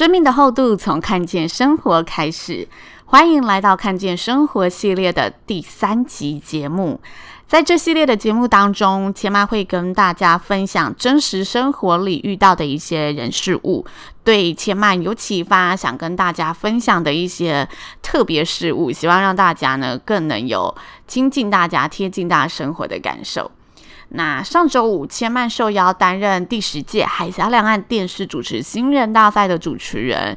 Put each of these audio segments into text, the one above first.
生命的厚度从看见生活开始，欢迎来到看见生活系列的第三集节目。在这系列的节目当中，千嫚会跟大家分享真实生活里遇到的一些人事物，对千嫚有启发，想跟大家分享的一些特别事物，希望让大家呢更能有亲近大家、贴近大家生活的感受。那上周五，千曼受邀担任第十届海峡两岸电视主持新人大赛的主持人，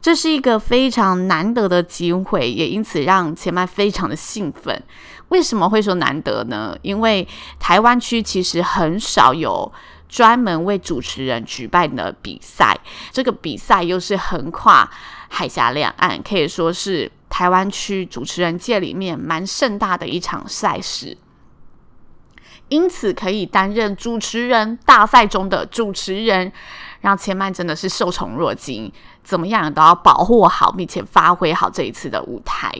这是一个非常难得的机会，也因此让千曼非常的兴奋。为什么会说难得呢？因为台湾区其实很少有专门为主持人举办的比赛，这个比赛又是横跨海峡两岸，可以说是台湾区主持人界里面蛮盛大的一场赛事。因此，可以担任主持人大赛中的主持人，让千曼真的是受宠若惊。怎么样都要保护好，并且发挥好这一次的舞台。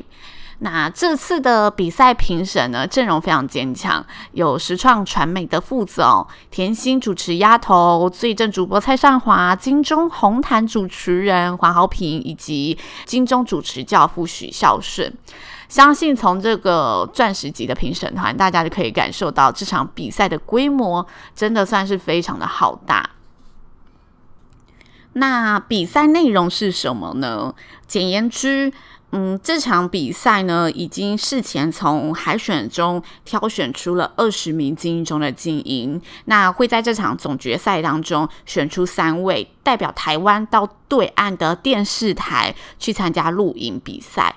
那这次的比赛评审呢，阵容非常坚强，有实创传媒的副总甜心主持丫头、最正主播蔡尚华、金钟红毯主持人黄豪平，以及金钟主持教父许孝顺。相信从这个钻石级的评审团，大家就可以感受到这场比赛的规模真的算是非常的浩大。那比赛内容是什么呢？简言之，嗯，这场比赛呢，已经事前从海选中挑选出了二十名精英中的精英，那会在这场总决赛当中选出三位代表台湾到对岸的电视台去参加录影比赛。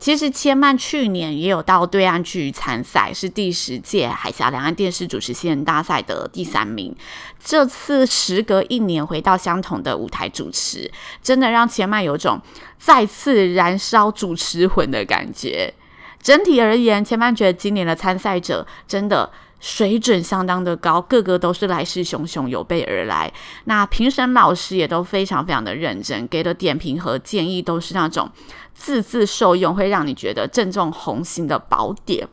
其实千曼去年也有到对岸去参赛，是第十届海峡两岸电视主持新人大赛的第三名。这次时隔一年回到相同的舞台主持，真的让千曼有种再次燃烧主持魂的感觉。整体而言，千曼觉得今年的参赛者真的水准相当的高，个个都是来势汹汹有备而来。那评审老师也都非常非常的认真，给的点评和建议都是那种。字字受用，会让你觉得正中红心的宝典。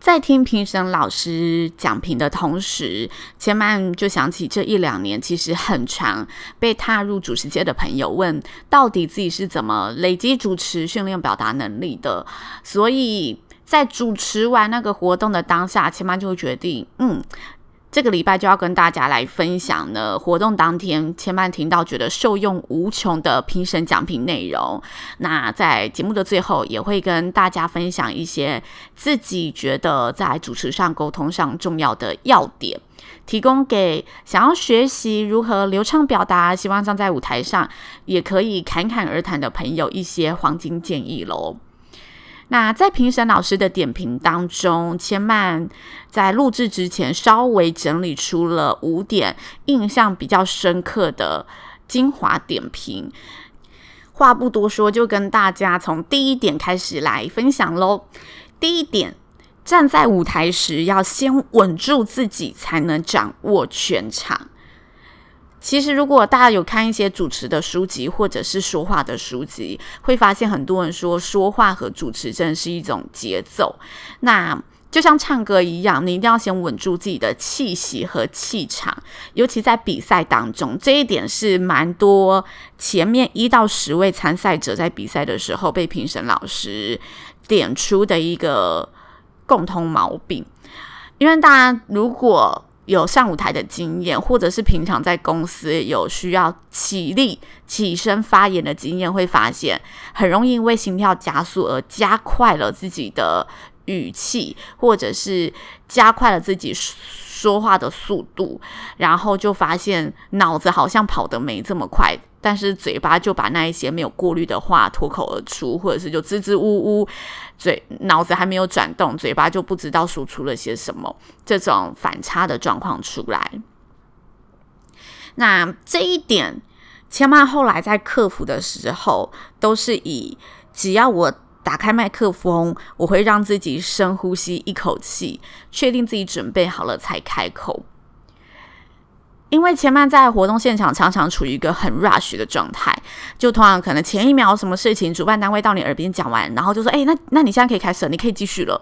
在听评审老师讲评的同时，千嫚就想起这一两年，其实很常被踏入主持界的朋友问，到底自己是怎么累积主持训练表达能力的。所以在主持完那个活动的当下，千嫚就会决定，嗯。这个礼拜就要跟大家来分享呢，活动当天千嫚听到觉得受用无穷的评审奖品内容。那在节目的最后，也会跟大家分享一些自己觉得在主持上、沟通上重要的要点，提供给想要学习如何流畅表达、希望站在舞台上也可以侃侃而谈的朋友一些黄金建议喽。那在评审老师的点评当中，千曼在录制之前稍微整理出了五点印象比较深刻的精华点评。话不多说，就跟大家从第一点开始来分享喽。第一点，站在舞台时要先稳住自己，才能掌握全场。其实，如果大家有看一些主持的书籍或者是说话的书籍，会发现很多人说说话和主持真的是一种节奏。那就像唱歌一样，你一定要先稳住自己的气息和气场，尤其在比赛当中，这一点是蛮多前面一到十位参赛者在比赛的时候被评审老师点出的一个共通毛病。因为大家如果有上舞台的经验，或者是平常在公司有需要起立、起身发言的经验，会发现很容易因为心跳加速而加快了自己的语气，或者是加快了自己说话的速度，然后就发现脑子好像跑得没这么快，但是嘴巴就把那一些没有过滤的话脱口而出，或者是就支支吾吾，嘴脑子还没有转动，嘴巴就不知道输出了些什么，这种反差的状况出来。那这一点，千嫚后来在克服的时候，都是以只要我打开麦克风，我会让自己深呼吸一口气，确定自己准备好了才开口。因为前半在活动现场常常处于一个很 rush 的状态，就通常可能前一秒什么事情，主办单位到你耳边讲完，然后就说：“哎，那那你现在可以开始了，你可以继续了。”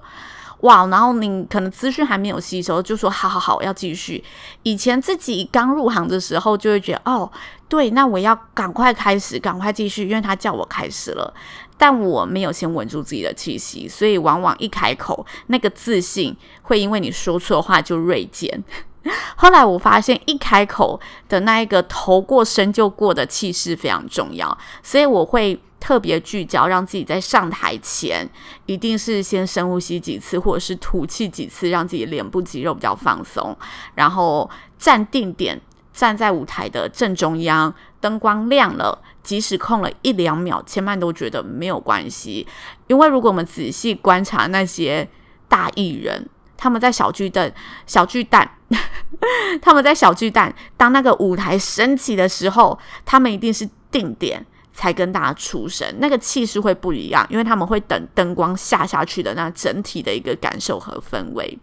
哇，然后你可能资讯还没有吸收，就说：“好好好，要继续。”以前自己刚入行的时候，就会觉得：“哦，对，那我要赶快开始，赶快继续，因为他叫我开始了。”但我没有先稳住自己的气息，所以往往一开口，那个自信会因为你说错话就锐减。后来我发现，一开口的那一个头过身就过的气势非常重要，所以我会特别聚焦，让自己在上台前一定是先深呼吸几次，或者是吐气几次，让自己脸部肌肉比较放松，然后站定点，站在舞台的正中央，灯光亮了，即使空了一两秒，千万都觉得没有关系，因为如果我们仔细观察那些大艺人。他们在小巨蛋，小巨蛋，他们在小巨蛋，当那个舞台升起的时候，他们一定是定点才跟大家出声，那个气势会不一样，因为他们会等灯光下下去的那整体的一个感受和氛围。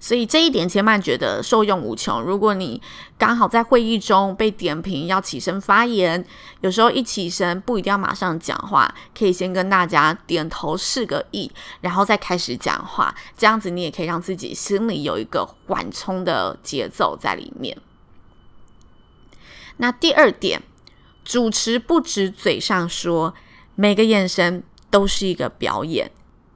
所以这一点，千嫚觉得受用无穷。如果你刚好在会议中被点评要起身发言，有时候一起身不一定要马上讲话，可以先跟大家点头示个意，然后再开始讲话。这样子你也可以让自己心里有一个缓冲的节奏在里面。那第二点，主持不止嘴上说，每个眼神都是一个表演。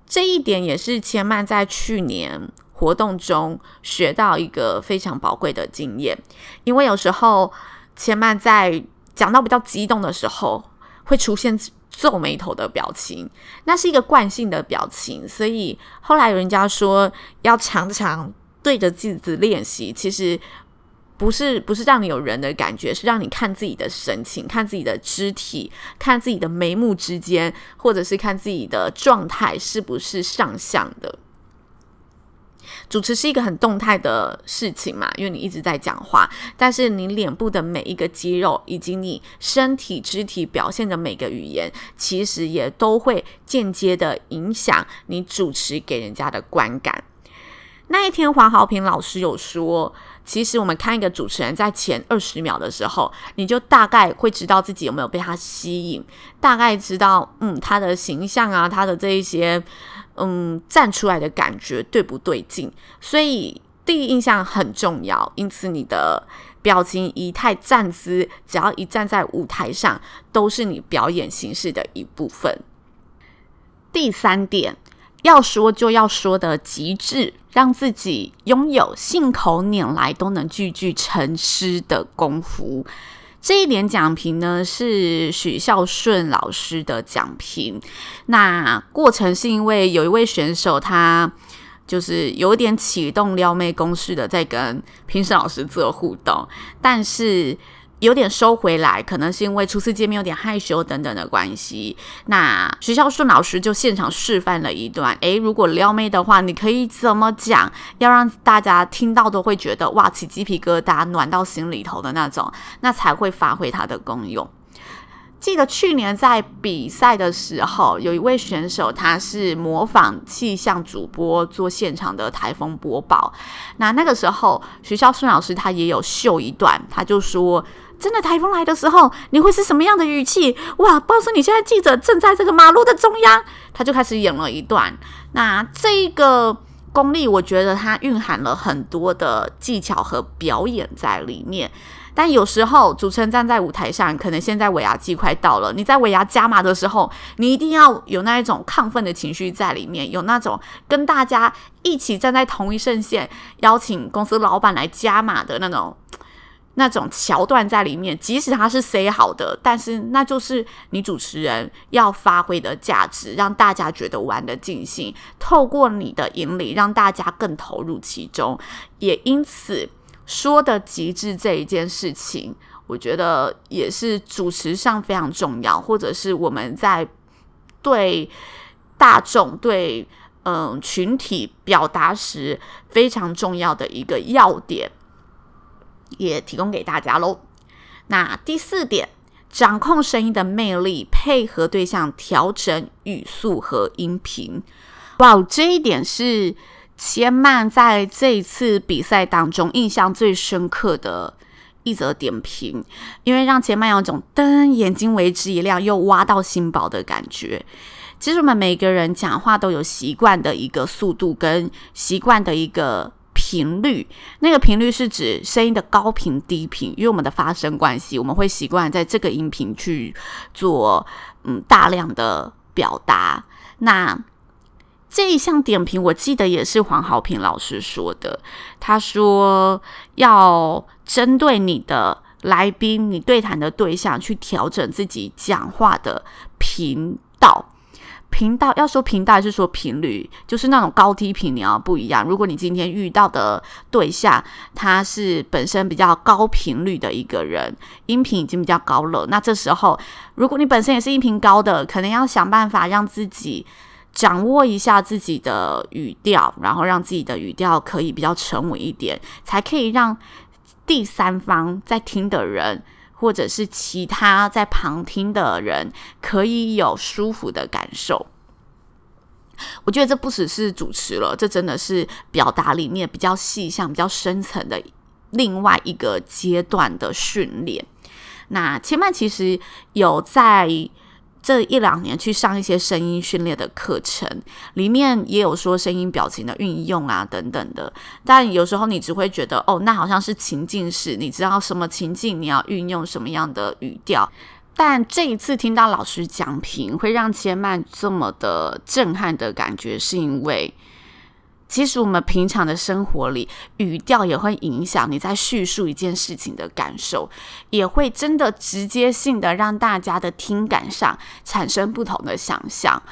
这一点也是千嫚在去年。活动中学到一个非常宝贵的经验，因为有时候千曼在讲到比较激动的时候，会出现皱眉头的表情，那是一个惯性的表情，所以后来人家说要常常对着镜子练习，其实不是不是让你有人的感觉，是让你看自己的神情，看自己的肢体，看自己的眉目之间，或者是看自己的状态是不是上相的。主持是一个很动态的事情嘛，因为你一直在讲话，但是你脸部的每一个肌肉以及你身体肢体表现的每个语言，其实也都会间接的影响你主持给人家的观感。那一天，黄豪平老师有说，其实我们看一个主持人在前二十秒的时候，你就大概会知道自己有没有被他吸引，大概知道，嗯，他的形象啊，他的这一些。嗯，站出来的感觉对不对劲？所以第一印象很重要。因此，你的表情、仪态、站姿，只要一站在舞台上，都是你表演形式的一部分。第三点，要说就要说的极致，让自己拥有信口拈来都能句句成诗的功夫。这一点奖评呢，是许孝顺老师的奖评。那过程是因为有一位选手，他就是有点启动撩妹攻势的，在跟评审老师做互动，但是。有点收回来，可能是因为初次见面有点害羞等等的关系。那学校顺老师就现场示范了一段，诶，如果撩妹的话，你可以怎么讲，要让大家听到都会觉得哇，起鸡皮疙瘩，暖到心里头的那种，那才会发挥它的功用。记得去年在比赛的时候，有一位选手，他是模仿气象主播做现场的台风播报。那那个时候，学校顺老师他也有秀一段，他就说。真的台风来的时候，你会是什么样的语气？哇！告诉你现在记者正在这个马路的中央，他就开始演了一段。那这个功力，我觉得它蕴含了很多的技巧和表演在里面。但有时候主持人站在舞台上，可能现在尾牙季快到了，你在尾牙加码的时候，你一定要有那一种亢奋的情绪在里面，有那种跟大家一起站在同一阵线，邀请公司老板来加码的那种。那种桥段在里面，即使他是 say 好的，但是那就是你主持人要发挥的价值，让大家觉得玩得尽兴。透过你的引领，让大家更投入其中。也因此，说的极致这一件事情，我觉得也是主持上非常重要，或者是我们在对大众、对嗯群体表达时非常重要的一个要点，也提供给大家喽。那第四点，掌控声音的魅力，配合对象调整语速和音频。哇，这一点是千曼在这一次比赛当中印象最深刻的一则点评，因为让千曼有种瞪眼睛为之一亮，又挖到心宝的感觉。其实我们每个人讲话都有习惯的一个速度跟习惯的一个频率，那个频率是指声音的高频低频，因为我们的发声关系，我们会习惯在这个音频去做嗯大量的表达。那这一项点评，我记得也是黄豪平老师说的。他说要针对你的来宾、你对谈的对象去调整自己讲话的频道。频道要说频道还是说频率，就是那种高低频你要不一样。如果你今天遇到的对象他是本身比较高频率的一个人，音频已经比较高了，那这时候如果你本身也是音频高的，可能要想办法让自己。掌握一下自己的语调，然后让自己的语调可以比较沉稳一点，才可以让第三方在听的人，或者是其他在旁听的人，可以有舒服的感受。我觉得这不只是主持了，这真的是表达里面比较细项、比较深层的另外一个阶段的训练。那千曼其实有在。这一两年去上一些声音训练的课程，里面也有说声音表情的运用啊等等的。但有时候你只会觉得，哦，那好像是情境式，你知道什么情境你要运用什么样的语调。但这一次听到老师讲评，会让千曼这么的震撼的感觉，是因为。其实我们平常的生活里，语调也会影响你在叙述一件事情的感受，也会真的直接性的让大家的听感上产生不同的想象。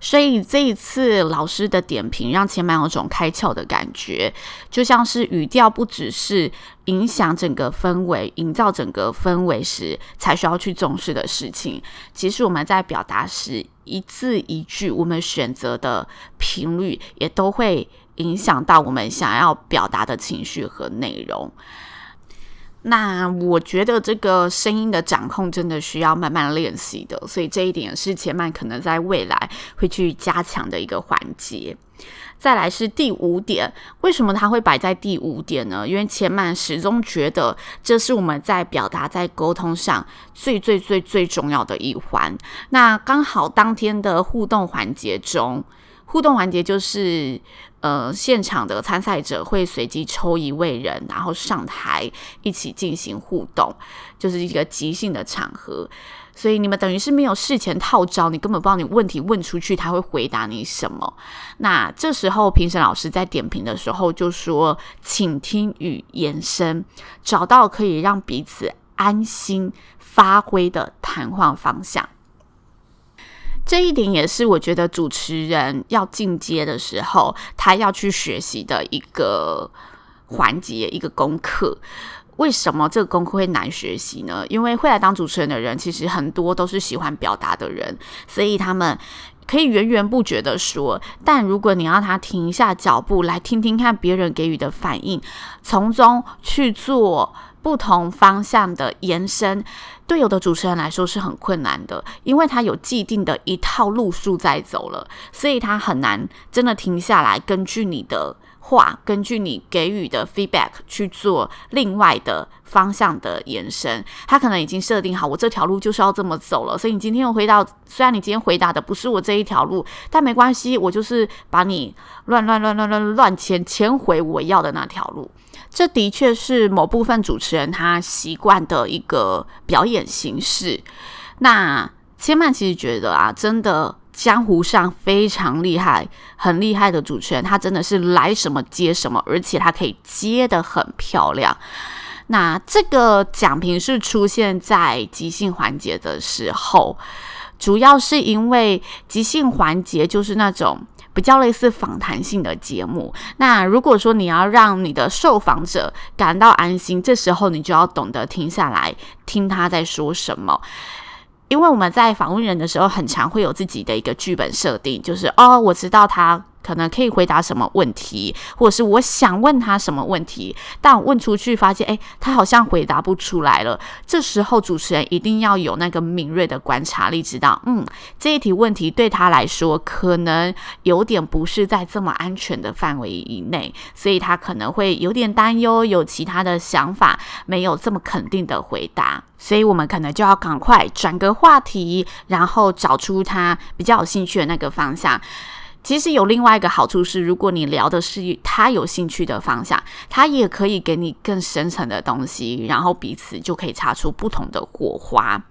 所以这一次老师的点评让前面有种开窍的感觉，就像是语调不只是影响整个氛围、营造整个氛围时才需要去重视的事情。其实我们在表达时，一字一句，我们选择的频率也都会影响到我们想要表达的情绪和内容。那我觉得这个声音的掌控真的需要慢慢练习的，所以这一点是前曼可能在未来会去加强的一个环节。再来是第五点，为什么它会摆在第五点呢？因为千曼始终觉得这是我们在表达、在沟通上最最最最重要的一环。那刚好当天的互动环节中，互动环节就是。呃，现场的参赛者会随机抽一位人，然后上台一起进行互动，就是一个即兴的场合。所以你们等于是没有事前套招，你根本不知道你问题问出去他会回答你什么。那这时候评审老师在点评的时候就说：“请听与延伸，找到可以让彼此安心发挥的谈话方向。”这一点也是我觉得主持人要进阶的时候，他要去学习的一个环节、一个功课。为什么这个功课会难学习呢？因为会来当主持人的人，其实很多都是喜欢表达的人，所以他们可以源源不绝的说。但如果你要他停下脚步，来听听看别人给予的反应，从中去做不同方向的延伸。对有的主持人来说是很困难的，因为他有既定的一套路数在走了，所以他很难真的停下来，根据你的话，根据你给予的 feedback 去做另外的方向的延伸。他可能已经设定好，我这条路就是要这么走了，所以你今天又回到，虽然你今天回答的不是我这一条路，但没关系，我就是把你乱乱乱乱乱乱牵牵回我要的那条路。这的确是某部分主持人他习惯的一个表演形式。那千曼其实觉得啊，真的江湖上非常厉害、很厉害的主持人，他真的是来什么接什么，而且他可以接得很漂亮。那这个奖评是出现在即兴环节的时候。主要是因为即兴环节就是那种比较类似访谈性的节目。那如果说你要让你的受访者感到安心，这时候你就要懂得停下来听他在说什么。因为我们在访问人的时候，很常会有自己的一个剧本设定，就是哦，我知道他。可能可以回答什么问题，或者是我想问他什么问题，但我问出去发现，诶，他好像回答不出来了。这时候主持人一定要有那个敏锐的观察力，知道，嗯，这一题问题对他来说可能有点不是在这么安全的范围以内，所以他可能会有点担忧，有其他的想法，没有这么肯定的回答，所以我们可能就要赶快转个话题，然后找出他比较有兴趣的那个方向。其实有另外一个好处是，如果你聊的是他有兴趣的方向，他也可以给你更深层的东西，然后彼此就可以擦出不同的火花。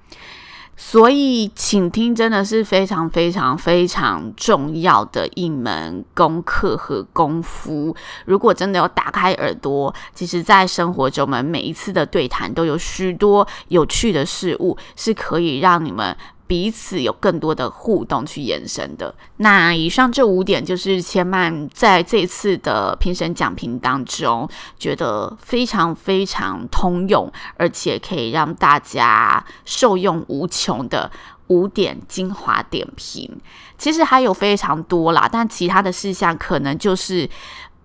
所以，倾听真的是非常非常非常重要的一门功课和功夫。如果真的要打开耳朵，其实，在生活中，我们每一次的对谈都有许多有趣的事物，是可以让你们。彼此有更多的互动去延伸的。那以上这五点就是千曼在这次的评审讲评当中觉得非常非常通用，而且可以让大家受用无穷的五点精华点评。其实还有非常多啦，但其他的事项可能就是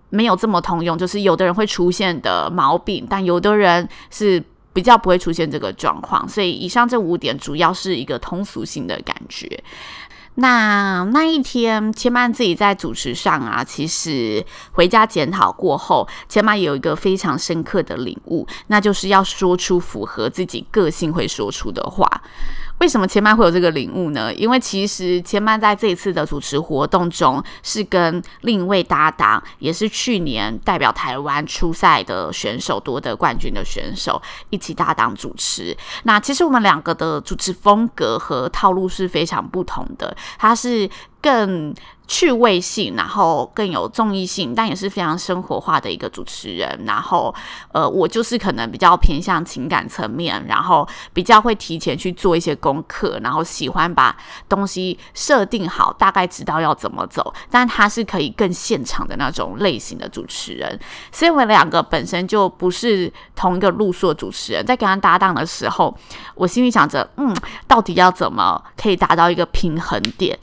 没有这么通用，就是有的人会出现的毛病，但有的人是。比较不会出现这个状况，所以以上这五点主要是一个通俗性的感觉。那那一天，千曼自己在主持上啊，其实回家检讨过后，千曼有一个非常深刻的领悟，那就是要说出符合自己个性会说出的话。为什么千曼会有这个领悟呢？因为其实千曼在这一次的主持活动中，是跟另一位搭档，也是去年代表台湾出赛的选手夺得冠军的选手一起搭档主持。那其实我们两个的主持风格和套路是非常不同的，他是更趣味性，然后更有综艺性，但也是非常生活化的一个主持人。然后，呃，我就是可能比较偏向情感层面，然后比较会提前去做一些功课，然后喜欢把东西设定好，大概知道要怎么走。但他是可以更现场的那种类型的主持人，所以我们两个本身就不是同一个路数的主持人。在跟他搭档的时候，我心里想着，嗯，到底要怎么可以达到一个平衡点？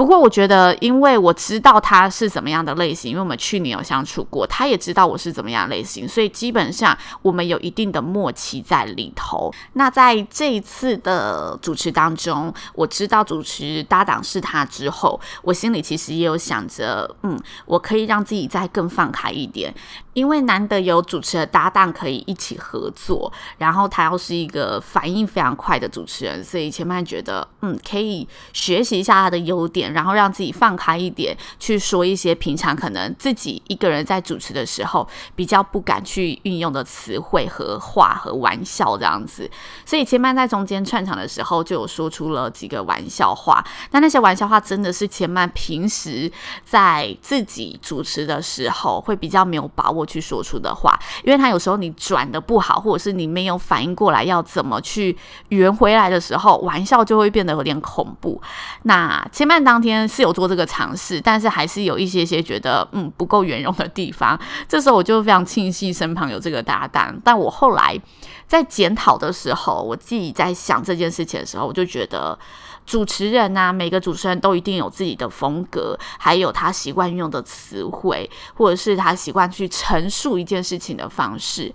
不过我觉得，因为我知道他是怎么样的类型，因为我们去年有相处过，他也知道我是怎么样类型，所以基本上我们有一定的默契在里头。那在这一次的主持当中，我知道主持搭档是他之后，我心里其实也有想着，嗯，我可以让自己再更放开一点。因为难得有主持的搭档可以一起合作，然后他又是一个反应非常快的主持人，所以前面觉得，嗯，可以学习一下他的优点，然后让自己放开一点，去说一些平常可能自己一个人在主持的时候比较不敢去运用的词汇和话和玩笑这样子。所以千曼在中间串场的时候就有说出了几个玩笑话，但那些玩笑话真的是千曼平时在自己主持的时候会比较没有把握。去说出的话，因为他有时候你转的不好，或者是你没有反应过来要怎么去圆回来的时候，玩笑就会变得有点恐怖。那千曼当天是有做这个尝试，但是还是有一些些觉得嗯不够圆融的地方。这时候我就非常庆幸身旁有这个搭档。但我后来在检讨的时候，我自己在想这件事情的时候，我就觉得。主持人呐，每个主持人都一定有自己的风格，还有他习惯用的词汇，或者是他习惯去陈述一件事情的方式。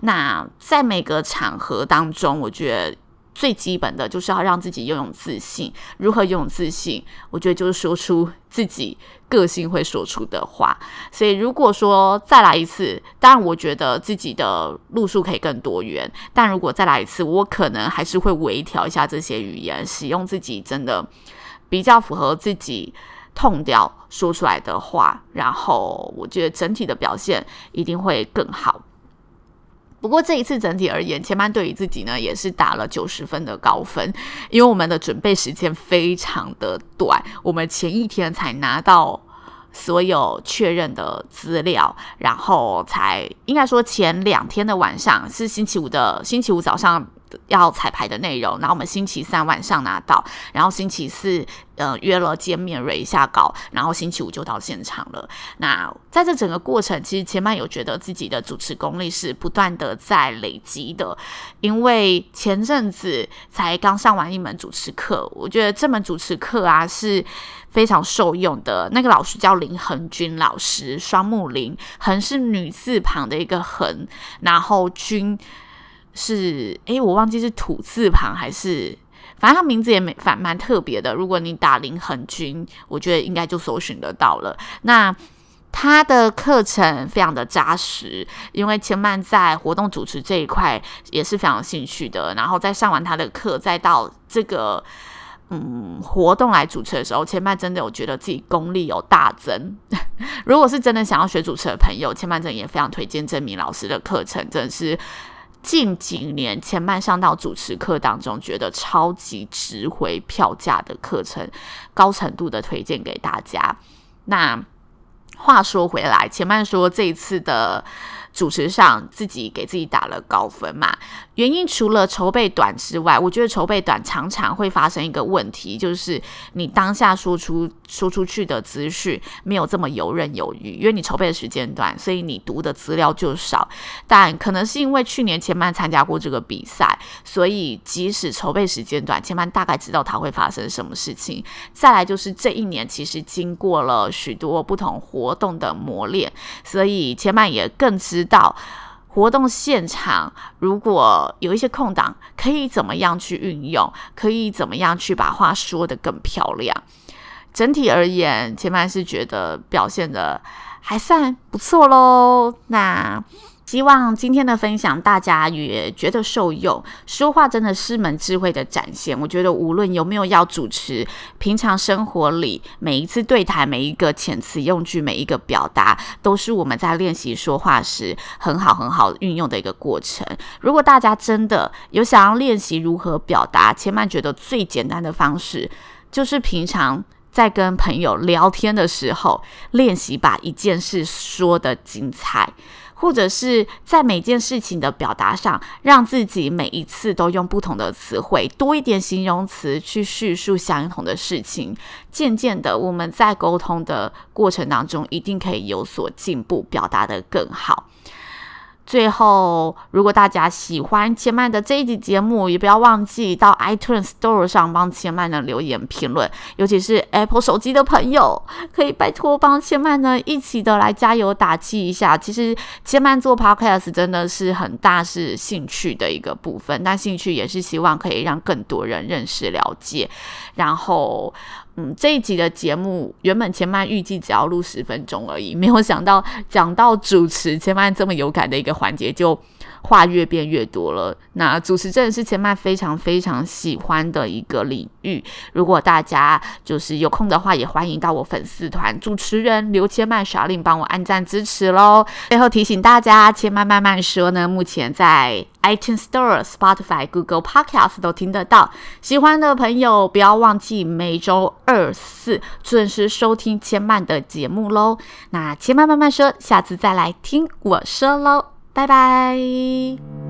那在每个场合当中，我觉得。最基本的就是要让自己拥有自信。如何拥有自信？我觉得就是说出自己个性会说出的话。所以如果说再来一次，当然我觉得自己的路数可以更多元。但如果再来一次，我可能还是会微调一下这些语言，使用自己真的比较符合自己痛掉说出来的话。然后我觉得整体的表现一定会更好。不过这一次整体而言，前班对于自己呢也是打了九十分的高分，因为我们的准备时间非常的短，我们前一天才拿到所有确认的资料，然后才应该说前两天的晚上是星期五的星期五早上要彩排的内容，然后我们星期三晚上拿到，然后星期四呃约了见面蕊一下稿，然后星期五就到现场了。那在这整个过程，其实前半有觉得自己的主持功力是不断的在累积的，因为前阵子才刚上完一门主持课，我觉得这门主持课啊是非常受用的。那个老师叫林恒君老师，双木林，恒是女字旁的一个恒，然后君。是，诶，我忘记是土字旁还是，反正他名字也没反蛮特别的。如果你打林恒君，我觉得应该就搜寻得到了。那他的课程非常的扎实，因为千曼在活动主持这一块也是非常有兴趣的。然后在上完他的课，再到这个嗯活动来主持的时候，千曼真的有觉得自己功力有大增。如果是真的想要学主持的朋友，千曼真的也非常推荐郑明老师的课程，真的是。近几年，前半上到主持课当中，觉得超级值回票价的课程，高程度的推荐给大家。那话说回来，前半说这一次的。主持上自己给自己打了高分嘛？原因除了筹备短之外，我觉得筹备短常常会发生一个问题，就是你当下说出说出去的资讯没有这么游刃有余，因为你筹备的时间短，所以你读的资料就少。但可能是因为去年千曼参加过这个比赛，所以即使筹备时间短，千曼大概知道它会发生什么事情。再来就是这一年其实经过了许多不同活动的磨练，所以千曼也更知。到活动现场，如果有一些空档，可以怎么样去运用？可以怎么样去把话说得更漂亮？整体而言，前面是觉得表现的还算不错喽。那。希望今天的分享大家也觉得受用。说话真的是门智慧的展现。我觉得无论有没有要主持，平常生活里每一次对谈、每一个遣词用句、每一个表达，都是我们在练习说话时很好很好运用的一个过程。如果大家真的有想要练习如何表达，千万觉得最简单的方式就是平常在跟朋友聊天的时候，练习把一件事说得精彩。或者是在每件事情的表达上，让自己每一次都用不同的词汇，多一点形容词去叙述相同的事情。渐渐的，我们在沟通的过程当中，一定可以有所进步，表达的更好。最后，如果大家喜欢千曼的这一集节目，也不要忘记到 iTunes Store 上帮千曼呢留言评论，尤其是 Apple 手机的朋友，可以拜托帮千曼呢一起的来加油打气一下。其实千曼做 Podcast 真的是很大是兴趣的一个部分，但兴趣也是希望可以让更多人认识了解，然后。嗯，这一集的节目原本千曼预计只要录十分钟而已，没有想到讲到主持千曼这么有感的一个环节就。话越变越多了，那主持真的是千曼非常非常喜欢的一个领域。如果大家就是有空的话，也欢迎到我粉丝团主持人刘千曼小令帮我按赞支持喽。最后提醒大家，千曼慢慢说呢，目前在 iTunes Store、Spotify、Google Podcast 都听得到。喜欢的朋友不要忘记每周二四准时收听千曼的节目喽。那千曼慢慢说，下次再来听我说喽。拜拜。